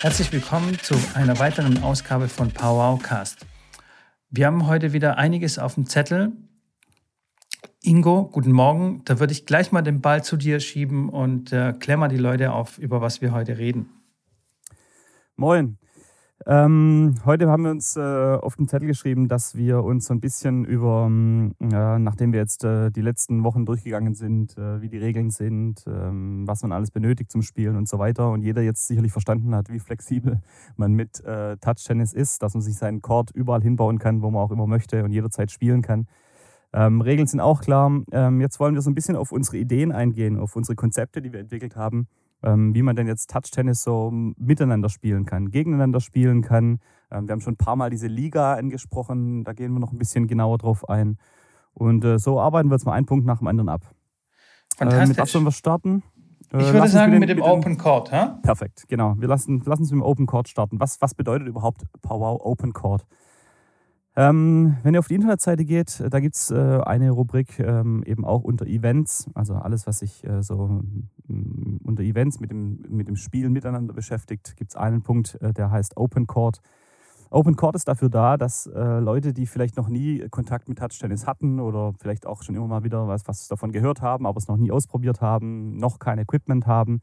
Herzlich willkommen zu einer weiteren Ausgabe von Powwowcast. Wir haben heute wieder einiges auf dem Zettel. Ingo, guten Morgen. Da würde ich gleich mal den Ball zu dir schieben und äh, klär die Leute auf, über was wir heute reden. Moin. Ähm, heute haben wir uns äh, auf den Zettel geschrieben, dass wir uns so ein bisschen über, äh, nachdem wir jetzt äh, die letzten Wochen durchgegangen sind, äh, wie die Regeln sind, ähm, was man alles benötigt zum Spielen und so weiter und jeder jetzt sicherlich verstanden hat, wie flexibel man mit äh, Touch-Tennis ist, dass man sich seinen Court überall hinbauen kann, wo man auch immer möchte und jederzeit spielen kann. Ähm, Regeln sind auch klar. Ähm, jetzt wollen wir so ein bisschen auf unsere Ideen eingehen, auf unsere Konzepte, die wir entwickelt haben wie man denn jetzt Touch-Tennis so miteinander spielen kann, gegeneinander spielen kann. Ähm, wir haben schon ein paar Mal diese Liga angesprochen, da gehen wir noch ein bisschen genauer drauf ein. Und äh, so arbeiten wir jetzt mal einen Punkt nach dem anderen ab. Fantastisch. Äh, mit was sollen wir starten? Äh, ich würde sagen mit dem, mit dem Open Court. Ha? Perfekt, genau. Wir lassen, lassen uns mit dem Open Court starten. Was, was bedeutet überhaupt Powwow Open Court? Ähm, wenn ihr auf die Internetseite geht, da gibt es äh, eine Rubrik ähm, eben auch unter Events, also alles, was sich äh, so unter Events mit dem, mit dem Spielen miteinander beschäftigt, gibt es einen Punkt, äh, der heißt Open Court. Open Court ist dafür da, dass äh, Leute, die vielleicht noch nie Kontakt mit Touchtennis hatten oder vielleicht auch schon immer mal wieder was, was davon gehört haben, aber es noch nie ausprobiert haben, noch kein Equipment haben,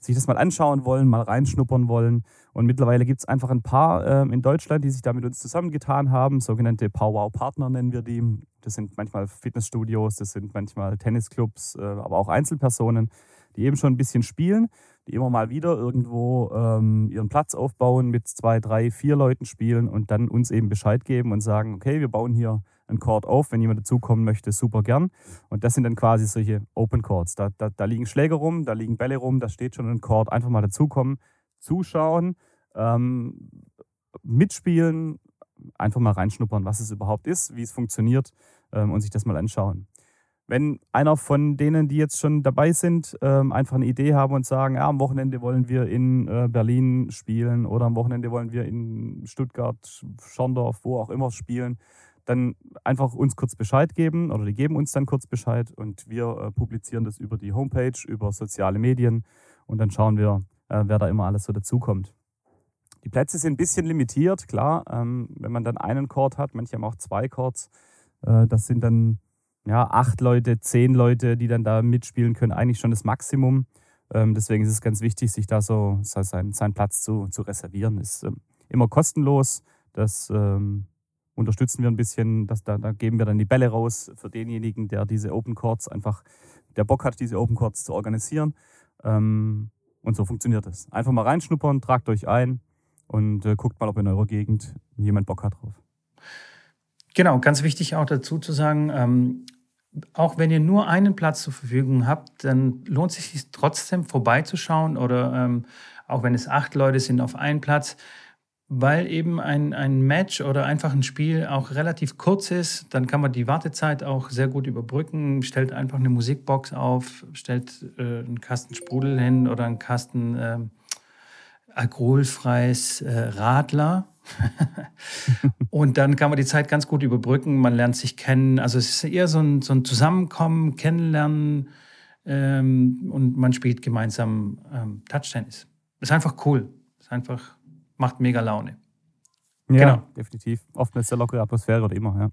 sich das mal anschauen wollen, mal reinschnuppern wollen. Und mittlerweile gibt es einfach ein paar ähm, in Deutschland, die sich da mit uns zusammengetan haben, sogenannte Powwow-Partner nennen wir die. Das sind manchmal Fitnessstudios, das sind manchmal Tennisclubs, äh, aber auch Einzelpersonen, die eben schon ein bisschen spielen, die immer mal wieder irgendwo ähm, ihren Platz aufbauen, mit zwei, drei, vier Leuten spielen und dann uns eben Bescheid geben und sagen, okay, wir bauen hier ein Court auf. Wenn jemand dazukommen möchte, super gern. Und das sind dann quasi solche Open Courts. Da, da, da liegen Schläge rum, da liegen Bälle rum, da steht schon ein Court. Einfach mal dazukommen, zuschauen, ähm, mitspielen, einfach mal reinschnuppern, was es überhaupt ist, wie es funktioniert ähm, und sich das mal anschauen. Wenn einer von denen, die jetzt schon dabei sind, ähm, einfach eine Idee haben und sagen, ja, am Wochenende wollen wir in äh, Berlin spielen oder am Wochenende wollen wir in Stuttgart, Schorndorf, wo auch immer spielen, dann einfach uns kurz Bescheid geben oder die geben uns dann kurz Bescheid und wir äh, publizieren das über die Homepage, über soziale Medien und dann schauen wir, äh, wer da immer alles so dazukommt. Die Plätze sind ein bisschen limitiert, klar. Ähm, wenn man dann einen Chord hat, manche haben auch zwei Chords, das sind dann ja, acht Leute, zehn Leute, die dann da mitspielen können, eigentlich schon das Maximum. Ähm, deswegen ist es ganz wichtig, sich da so seinen, seinen Platz zu, zu reservieren. Ist ähm, immer kostenlos. Das ähm, unterstützen wir ein bisschen. Das, da, da, geben wir dann die Bälle raus für denjenigen, der diese Open Courts einfach, der Bock hat, diese Open Courts zu organisieren. Ähm, und so funktioniert das. Einfach mal reinschnuppern, tragt euch ein und äh, guckt mal, ob in eurer Gegend jemand Bock hat drauf. Genau, ganz wichtig auch dazu zu sagen, ähm, auch wenn ihr nur einen Platz zur Verfügung habt, dann lohnt es sich trotzdem vorbeizuschauen oder ähm, auch wenn es acht Leute sind auf einen Platz, weil eben ein, ein Match oder einfach ein Spiel auch relativ kurz ist, dann kann man die Wartezeit auch sehr gut überbrücken, stellt einfach eine Musikbox auf, stellt äh, einen Kasten Sprudel hin oder einen Kasten äh, alkoholfreies äh, Radler. und dann kann man die Zeit ganz gut überbrücken, man lernt sich kennen. Also es ist eher so ein, so ein Zusammenkommen, Kennenlernen ähm, und man spielt gemeinsam ähm, Touch-Tennis. Ist einfach cool. Ist einfach macht mega Laune. Ja, genau. definitiv. Oft eine sehr lockere Atmosphäre oder immer, ja.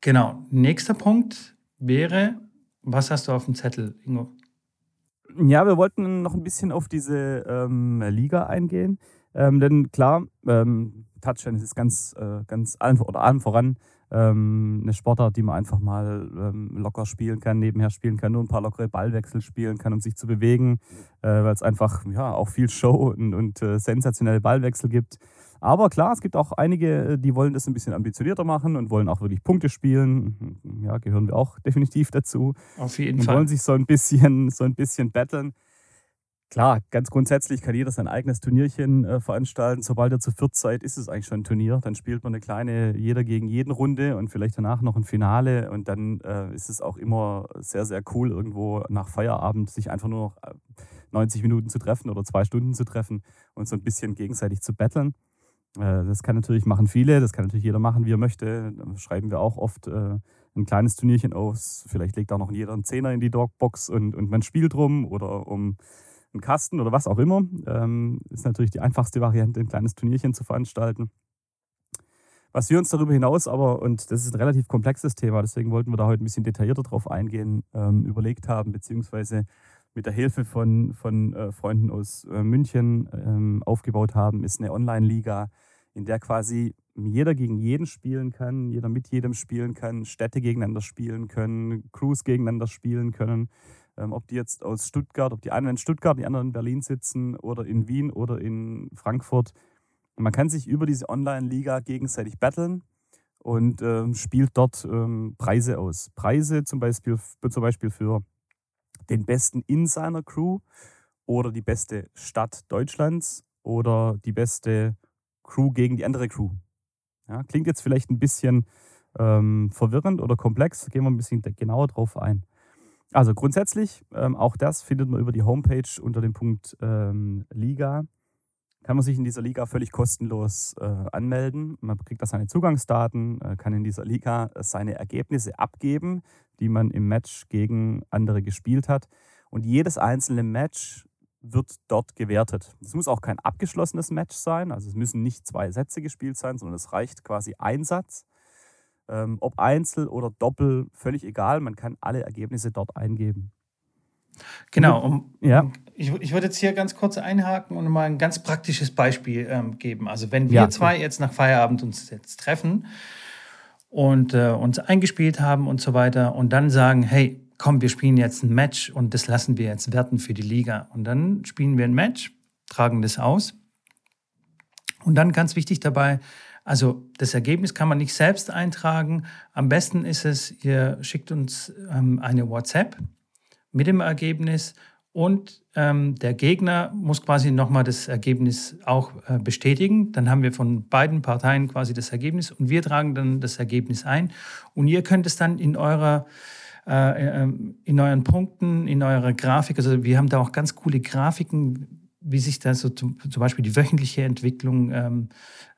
Genau. Nächster Punkt wäre, was hast du auf dem Zettel, Ingo? Ja, wir wollten noch ein bisschen auf diese ähm, Liga eingehen. Ähm, denn klar, ähm, Touchdown ist ganz, äh, ganz allen, oder allen voran ähm, eine Sportart, die man einfach mal ähm, locker spielen kann, nebenher spielen kann, nur ein paar lockere Ballwechsel spielen kann, um sich zu bewegen, äh, weil es einfach ja, auch viel Show und, und äh, sensationelle Ballwechsel gibt. Aber klar, es gibt auch einige, äh, die wollen das ein bisschen ambitionierter machen und wollen auch wirklich Punkte spielen. Ja, gehören wir auch definitiv dazu. Auf jeden und Fall. wollen sich so ein bisschen, so ein bisschen battlen. Klar, ganz grundsätzlich kann jeder sein eigenes Turnierchen äh, veranstalten. Sobald ihr zu viert seid, ist es eigentlich schon ein Turnier. Dann spielt man eine kleine jeder gegen jeden Runde und vielleicht danach noch ein Finale. Und dann äh, ist es auch immer sehr, sehr cool, irgendwo nach Feierabend sich einfach nur noch 90 äh, Minuten zu treffen oder zwei Stunden zu treffen und so ein bisschen gegenseitig zu battlen. Äh, das kann natürlich machen viele, das kann natürlich jeder machen, wie er möchte. Da schreiben wir auch oft äh, ein kleines Turnierchen aus. Vielleicht legt auch noch jeder einen Zehner in die Dogbox und, und man spielt rum oder um einen Kasten oder was auch immer. Ähm, ist natürlich die einfachste Variante, ein kleines Turnierchen zu veranstalten. Was wir uns darüber hinaus aber, und das ist ein relativ komplexes Thema, deswegen wollten wir da heute ein bisschen detaillierter drauf eingehen, ähm, überlegt haben, beziehungsweise mit der Hilfe von, von äh, Freunden aus äh, München ähm, aufgebaut haben, ist eine Online-Liga, in der quasi jeder gegen jeden spielen kann, jeder mit jedem spielen kann, Städte gegeneinander spielen können, Crews gegeneinander spielen können. Ähm, ob die jetzt aus Stuttgart, ob die einen in Stuttgart, die anderen in Berlin sitzen oder in Wien oder in Frankfurt, man kann sich über diese Online-Liga gegenseitig battlen und äh, spielt dort ähm, Preise aus. Preise zum Beispiel, zum Beispiel für den besten in seiner Crew oder die beste Stadt Deutschlands oder die beste Crew gegen die andere Crew. Ja, klingt jetzt vielleicht ein bisschen ähm, verwirrend oder komplex, gehen wir ein bisschen genauer drauf ein. Also grundsätzlich, ähm, auch das findet man über die Homepage unter dem Punkt ähm, Liga kann man sich in dieser Liga völlig kostenlos äh, anmelden. Man kriegt da seine Zugangsdaten, äh, kann in dieser Liga seine Ergebnisse abgeben, die man im Match gegen andere gespielt hat. Und jedes einzelne Match wird dort gewertet. Es muss auch kein abgeschlossenes Match sein, also es müssen nicht zwei Sätze gespielt sein, sondern es reicht quasi ein Satz. Ähm, ob Einzel oder Doppel, völlig egal, man kann alle Ergebnisse dort eingeben. Genau, um, ja. ich, ich würde jetzt hier ganz kurz einhaken und mal ein ganz praktisches Beispiel ähm, geben. Also wenn wir ja. zwei jetzt nach Feierabend uns jetzt treffen und äh, uns eingespielt haben und so weiter und dann sagen, hey, komm, wir spielen jetzt ein Match und das lassen wir jetzt werten für die Liga. Und dann spielen wir ein Match, tragen das aus. Und dann ganz wichtig dabei, also das Ergebnis kann man nicht selbst eintragen. Am besten ist es, ihr schickt uns ähm, eine WhatsApp mit dem Ergebnis und ähm, der Gegner muss quasi nochmal das Ergebnis auch äh, bestätigen. Dann haben wir von beiden Parteien quasi das Ergebnis und wir tragen dann das Ergebnis ein. Und ihr könnt es dann in eurer äh, ähm, in euren Punkten, in eurer Grafik, also wir haben da auch ganz coole Grafiken, wie sich da so zum, zum Beispiel die wöchentliche Entwicklung ähm,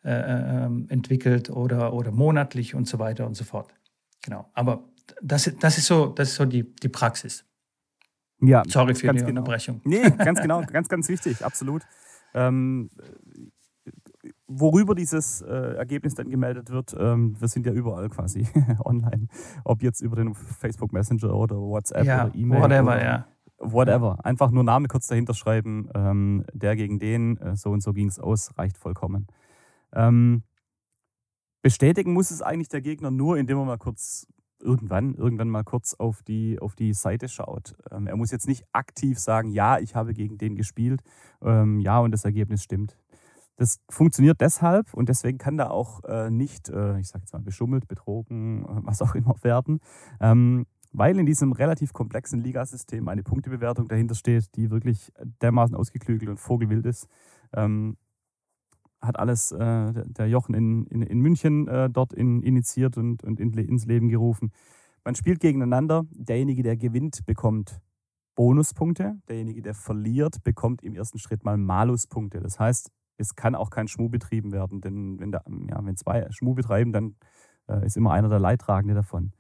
äh, äh, ähm, entwickelt oder, oder monatlich und so weiter und so fort. Genau. Aber das, das ist so, das ist so die, die Praxis. Ja, Sorry für die genau. Unterbrechung. Nee, ganz genau, ganz, ganz wichtig, absolut. Ähm, worüber dieses äh, Ergebnis dann gemeldet wird, ähm, wir sind ja überall quasi online. Ob jetzt über den Facebook Messenger oder WhatsApp ja, oder E-Mail. Whatever, oder ja. Whatever. Einfach nur Name kurz dahinter schreiben, ähm, der gegen den, äh, so und so ging es aus, reicht vollkommen. Ähm, bestätigen muss es eigentlich der Gegner nur, indem er mal kurz irgendwann, irgendwann mal kurz auf die, auf die Seite schaut. Ähm, er muss jetzt nicht aktiv sagen, ja, ich habe gegen den gespielt, ähm, ja, und das Ergebnis stimmt. Das funktioniert deshalb und deswegen kann da auch äh, nicht, äh, ich sage jetzt mal, beschummelt, betrogen, äh, was auch immer werden, ähm, weil in diesem relativ komplexen Ligasystem eine Punktebewertung dahinter steht, die wirklich dermaßen ausgeklügelt und vogelwild ist. Ähm, hat alles äh, der Jochen in, in, in München äh, dort in, initiiert und, und in, ins Leben gerufen. Man spielt gegeneinander. Derjenige, der gewinnt, bekommt Bonuspunkte. Derjenige, der verliert, bekommt im ersten Schritt mal Maluspunkte. Das heißt, es kann auch kein Schmuh betrieben werden, denn wenn, da, ja, wenn zwei Schmuh betreiben, dann äh, ist immer einer der Leidtragende davon.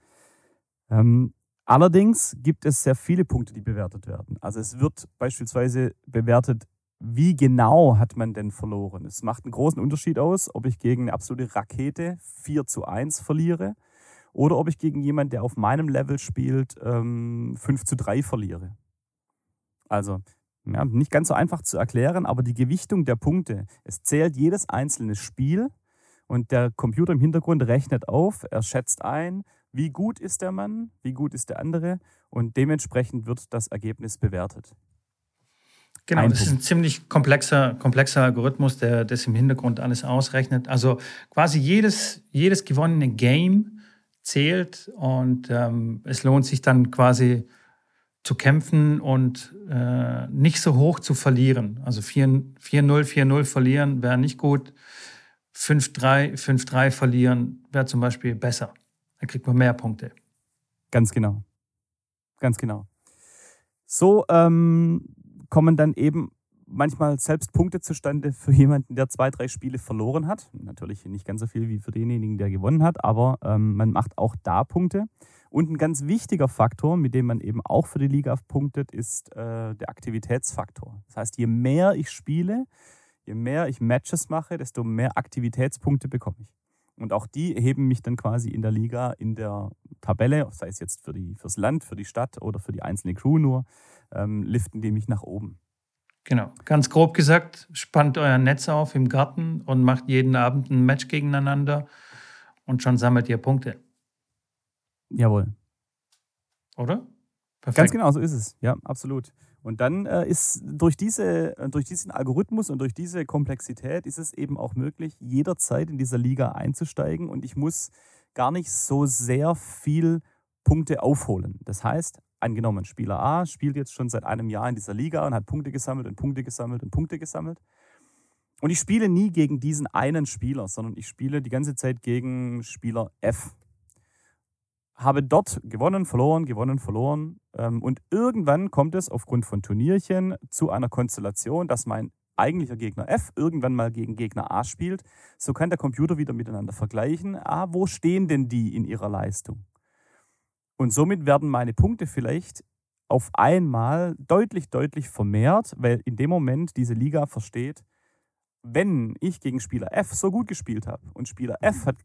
Ähm, allerdings gibt es sehr viele Punkte, die bewertet werden. Also es wird beispielsweise bewertet, wie genau hat man denn verloren? Es macht einen großen Unterschied aus, ob ich gegen eine absolute Rakete 4 zu 1 verliere oder ob ich gegen jemanden, der auf meinem Level spielt, 5 ähm, zu 3 verliere. Also ja, nicht ganz so einfach zu erklären, aber die Gewichtung der Punkte, es zählt jedes einzelne Spiel und der Computer im Hintergrund rechnet auf, er schätzt ein, wie gut ist der Mann, wie gut ist der andere und dementsprechend wird das Ergebnis bewertet. Genau, das ist ein ziemlich komplexer, komplexer Algorithmus, der das im Hintergrund alles ausrechnet. Also quasi jedes, jedes gewonnene Game zählt und ähm, es lohnt sich dann quasi zu kämpfen und äh, nicht so hoch zu verlieren. Also 4-0, 4-0 verlieren wäre nicht gut. 5-3, 5-3 verlieren wäre zum Beispiel besser. Da kriegt man mehr Punkte. Ganz genau. Ganz genau. So, ähm, kommen dann eben manchmal selbst Punkte zustande für jemanden, der zwei, drei Spiele verloren hat. Natürlich nicht ganz so viel wie für denjenigen, der gewonnen hat, aber ähm, man macht auch da Punkte. Und ein ganz wichtiger Faktor, mit dem man eben auch für die Liga punktet, ist äh, der Aktivitätsfaktor. Das heißt, je mehr ich spiele, je mehr ich Matches mache, desto mehr Aktivitätspunkte bekomme ich. Und auch die heben mich dann quasi in der Liga, in der Tabelle, sei es jetzt für die, fürs Land, für die Stadt oder für die einzelne Crew nur, ähm, liften die mich nach oben. Genau. Ganz grob gesagt, spannt euer Netz auf im Garten und macht jeden Abend ein Match gegeneinander und schon sammelt ihr Punkte. Jawohl. Oder? Perfekt. Ganz genau, so ist es. Ja, absolut. Und dann äh, ist durch, diese, äh, durch diesen Algorithmus und durch diese Komplexität ist es eben auch möglich, jederzeit in dieser Liga einzusteigen und ich muss gar nicht so sehr viel Punkte aufholen. Das heißt, angenommen, Spieler A spielt jetzt schon seit einem Jahr in dieser Liga und hat Punkte gesammelt und Punkte gesammelt und Punkte gesammelt. Und ich spiele nie gegen diesen einen Spieler, sondern ich spiele die ganze Zeit gegen Spieler F habe dort gewonnen, verloren, gewonnen, verloren. Ähm, und irgendwann kommt es aufgrund von Turnierchen zu einer Konstellation, dass mein eigentlicher Gegner F irgendwann mal gegen Gegner A spielt. So kann der Computer wieder miteinander vergleichen. Ah, wo stehen denn die in ihrer Leistung? Und somit werden meine Punkte vielleicht auf einmal deutlich, deutlich vermehrt, weil in dem Moment diese Liga versteht, wenn ich gegen Spieler F so gut gespielt habe und Spieler F hat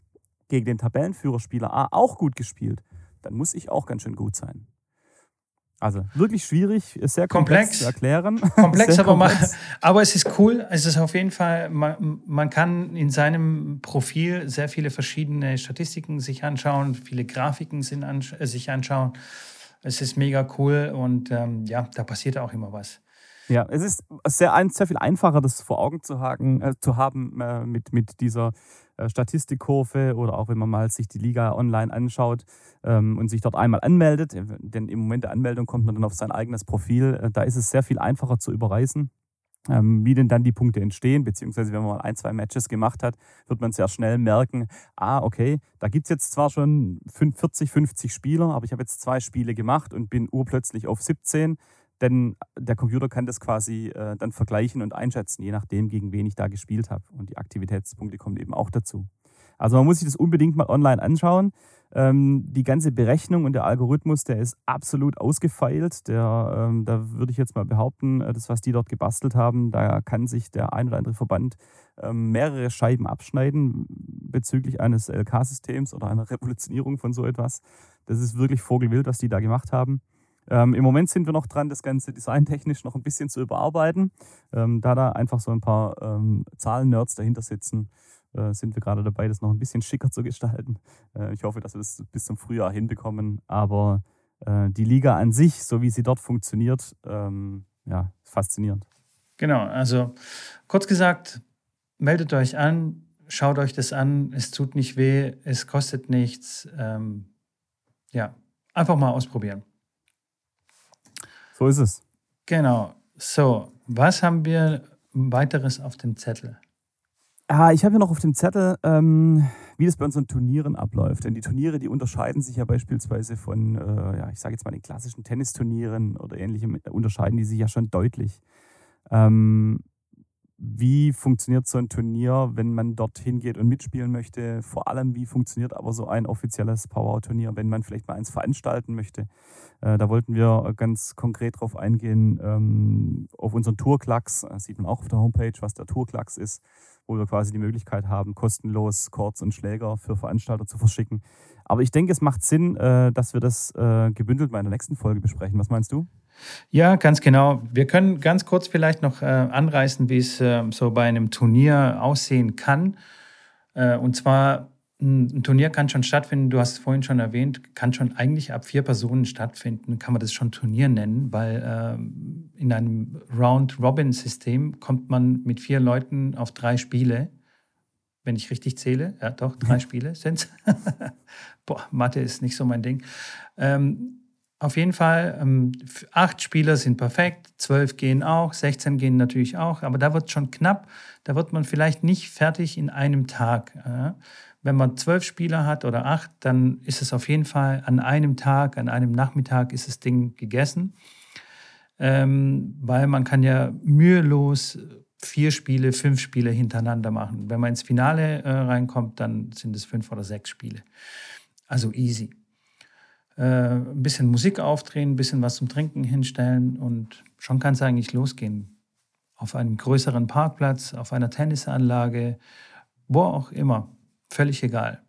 gegen den Tabellenführer Spieler A auch gut gespielt, dann muss ich auch ganz schön gut sein. Also wirklich schwierig, ist sehr komplex, komplex zu erklären. Komplex, aber, komplex. Mal, aber es ist cool. Es ist auf jeden Fall, man, man, kann in seinem Profil sehr viele verschiedene Statistiken sich anschauen, viele Grafiken sind an, äh, sich anschauen. Es ist mega cool und ähm, ja, da passiert auch immer was. Ja, es ist sehr, sehr viel einfacher, das vor Augen zu, haken, äh, zu haben äh, mit, mit dieser äh, Statistikkurve oder auch wenn man mal sich die Liga online anschaut ähm, und sich dort einmal anmeldet, äh, denn im Moment der Anmeldung kommt man dann auf sein eigenes Profil, äh, da ist es sehr viel einfacher zu überreißen. Ähm, wie denn dann die Punkte entstehen, beziehungsweise wenn man mal ein, zwei Matches gemacht hat, wird man sehr schnell merken, ah, okay, da gibt es jetzt zwar schon 40, 50 Spieler, aber ich habe jetzt zwei Spiele gemacht und bin urplötzlich auf 17 denn der Computer kann das quasi äh, dann vergleichen und einschätzen, je nachdem, gegen wen ich da gespielt habe. Und die Aktivitätspunkte kommen eben auch dazu. Also man muss sich das unbedingt mal online anschauen. Ähm, die ganze Berechnung und der Algorithmus, der ist absolut ausgefeilt. Der, ähm, da würde ich jetzt mal behaupten, äh, das, was die dort gebastelt haben, da kann sich der ein oder andere Verband ähm, mehrere Scheiben abschneiden bezüglich eines LK-Systems oder einer Revolutionierung von so etwas. Das ist wirklich vogelwild, was die da gemacht haben. Ähm, Im Moment sind wir noch dran, das Ganze designtechnisch noch ein bisschen zu überarbeiten. Ähm, da da einfach so ein paar ähm, Zahlen-Nerds dahinter sitzen, äh, sind wir gerade dabei, das noch ein bisschen schicker zu gestalten. Äh, ich hoffe, dass wir das bis zum Frühjahr hinbekommen. Aber äh, die Liga an sich, so wie sie dort funktioniert, ähm, ja, faszinierend. Genau, also kurz gesagt, meldet euch an, schaut euch das an, es tut nicht weh, es kostet nichts. Ähm, ja, einfach mal ausprobieren. So ist es. Genau. So, was haben wir weiteres auf dem Zettel? Ah, ich habe ja noch auf dem Zettel, ähm, wie das bei unseren Turnieren abläuft. Denn die Turniere, die unterscheiden sich ja beispielsweise von, äh, ja, ich sage jetzt mal den klassischen Tennisturnieren oder ähnlichem, unterscheiden die sich ja schon deutlich. Ähm, wie funktioniert so ein Turnier, wenn man dorthin geht und mitspielen möchte? Vor allem, wie funktioniert aber so ein offizielles Power-Turnier, wenn man vielleicht mal eins veranstalten möchte? Äh, da wollten wir ganz konkret drauf eingehen, ähm, auf unseren Tourklacks. Äh, sieht man auch auf der Homepage, was der Tourklacks ist, wo wir quasi die Möglichkeit haben, kostenlos Chords und Schläger für Veranstalter zu verschicken. Aber ich denke, es macht Sinn, äh, dass wir das äh, gebündelt mal in der nächsten Folge besprechen. Was meinst du? Ja, ganz genau. Wir können ganz kurz vielleicht noch äh, anreißen, wie es äh, so bei einem Turnier aussehen kann. Äh, und zwar, ein Turnier kann schon stattfinden, du hast es vorhin schon erwähnt, kann schon eigentlich ab vier Personen stattfinden, kann man das schon Turnier nennen, weil äh, in einem Round-Robin-System kommt man mit vier Leuten auf drei Spiele. Wenn ich richtig zähle, ja doch, drei Spiele sind es. Boah, Mathe ist nicht so mein Ding. Ähm, auf jeden Fall, ähm, acht Spieler sind perfekt, zwölf gehen auch, 16 gehen natürlich auch, aber da wird schon knapp, da wird man vielleicht nicht fertig in einem Tag. Äh. Wenn man zwölf Spieler hat oder acht, dann ist es auf jeden Fall an einem Tag, an einem Nachmittag ist das Ding gegessen. ähm, weil man kann ja mühelos vier Spiele, fünf Spiele hintereinander machen. Wenn man ins Finale äh, reinkommt, dann sind es fünf oder sechs Spiele. Also easy. Äh, ein bisschen Musik aufdrehen, ein bisschen was zum Trinken hinstellen und schon kann es eigentlich losgehen. Auf einem größeren Parkplatz, auf einer Tennisanlage, wo auch immer. Völlig egal.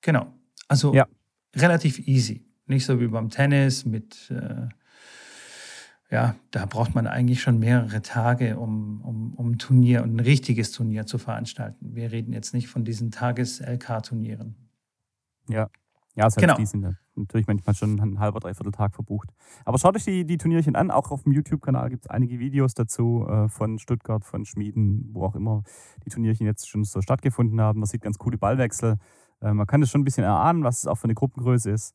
Genau. Also ja. relativ easy. Nicht so wie beim Tennis mit, äh, ja, da braucht man eigentlich schon mehrere Tage, um, um, um ein Turnier und ein richtiges Turnier zu veranstalten. Wir reden jetzt nicht von diesen Tages-LK-Turnieren. Ja, ja, selbst genau. die sind natürlich manchmal schon ein halber, dreiviertel Tag verbucht. Aber schaut euch die, die Turnierchen an. Auch auf dem YouTube-Kanal gibt es einige Videos dazu äh, von Stuttgart, von Schmieden, wo auch immer die Turnierchen jetzt schon so stattgefunden haben. Man sieht ganz coole Ballwechsel. Äh, man kann das schon ein bisschen erahnen, was es auch für eine Gruppengröße ist.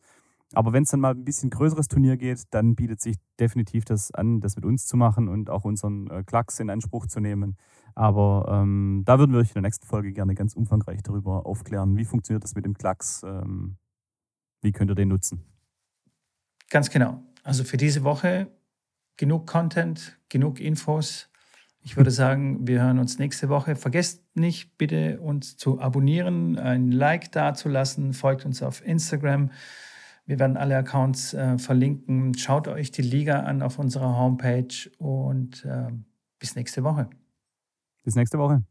Aber wenn es dann mal ein bisschen größeres Turnier geht, dann bietet sich definitiv das an, das mit uns zu machen und auch unseren äh, Klacks in Anspruch zu nehmen. Aber ähm, da würden wir euch in der nächsten Folge gerne ganz umfangreich darüber aufklären, wie funktioniert das mit dem Klacks, ähm, wie könnt ihr den nutzen. Ganz genau. Also für diese Woche genug Content, genug Infos. Ich würde sagen, wir hören uns nächste Woche. Vergesst nicht, bitte uns zu abonnieren, ein Like dazulassen, folgt uns auf Instagram. Wir werden alle Accounts äh, verlinken. Schaut euch die Liga an auf unserer Homepage und äh, bis nächste Woche. Bis nächste Woche.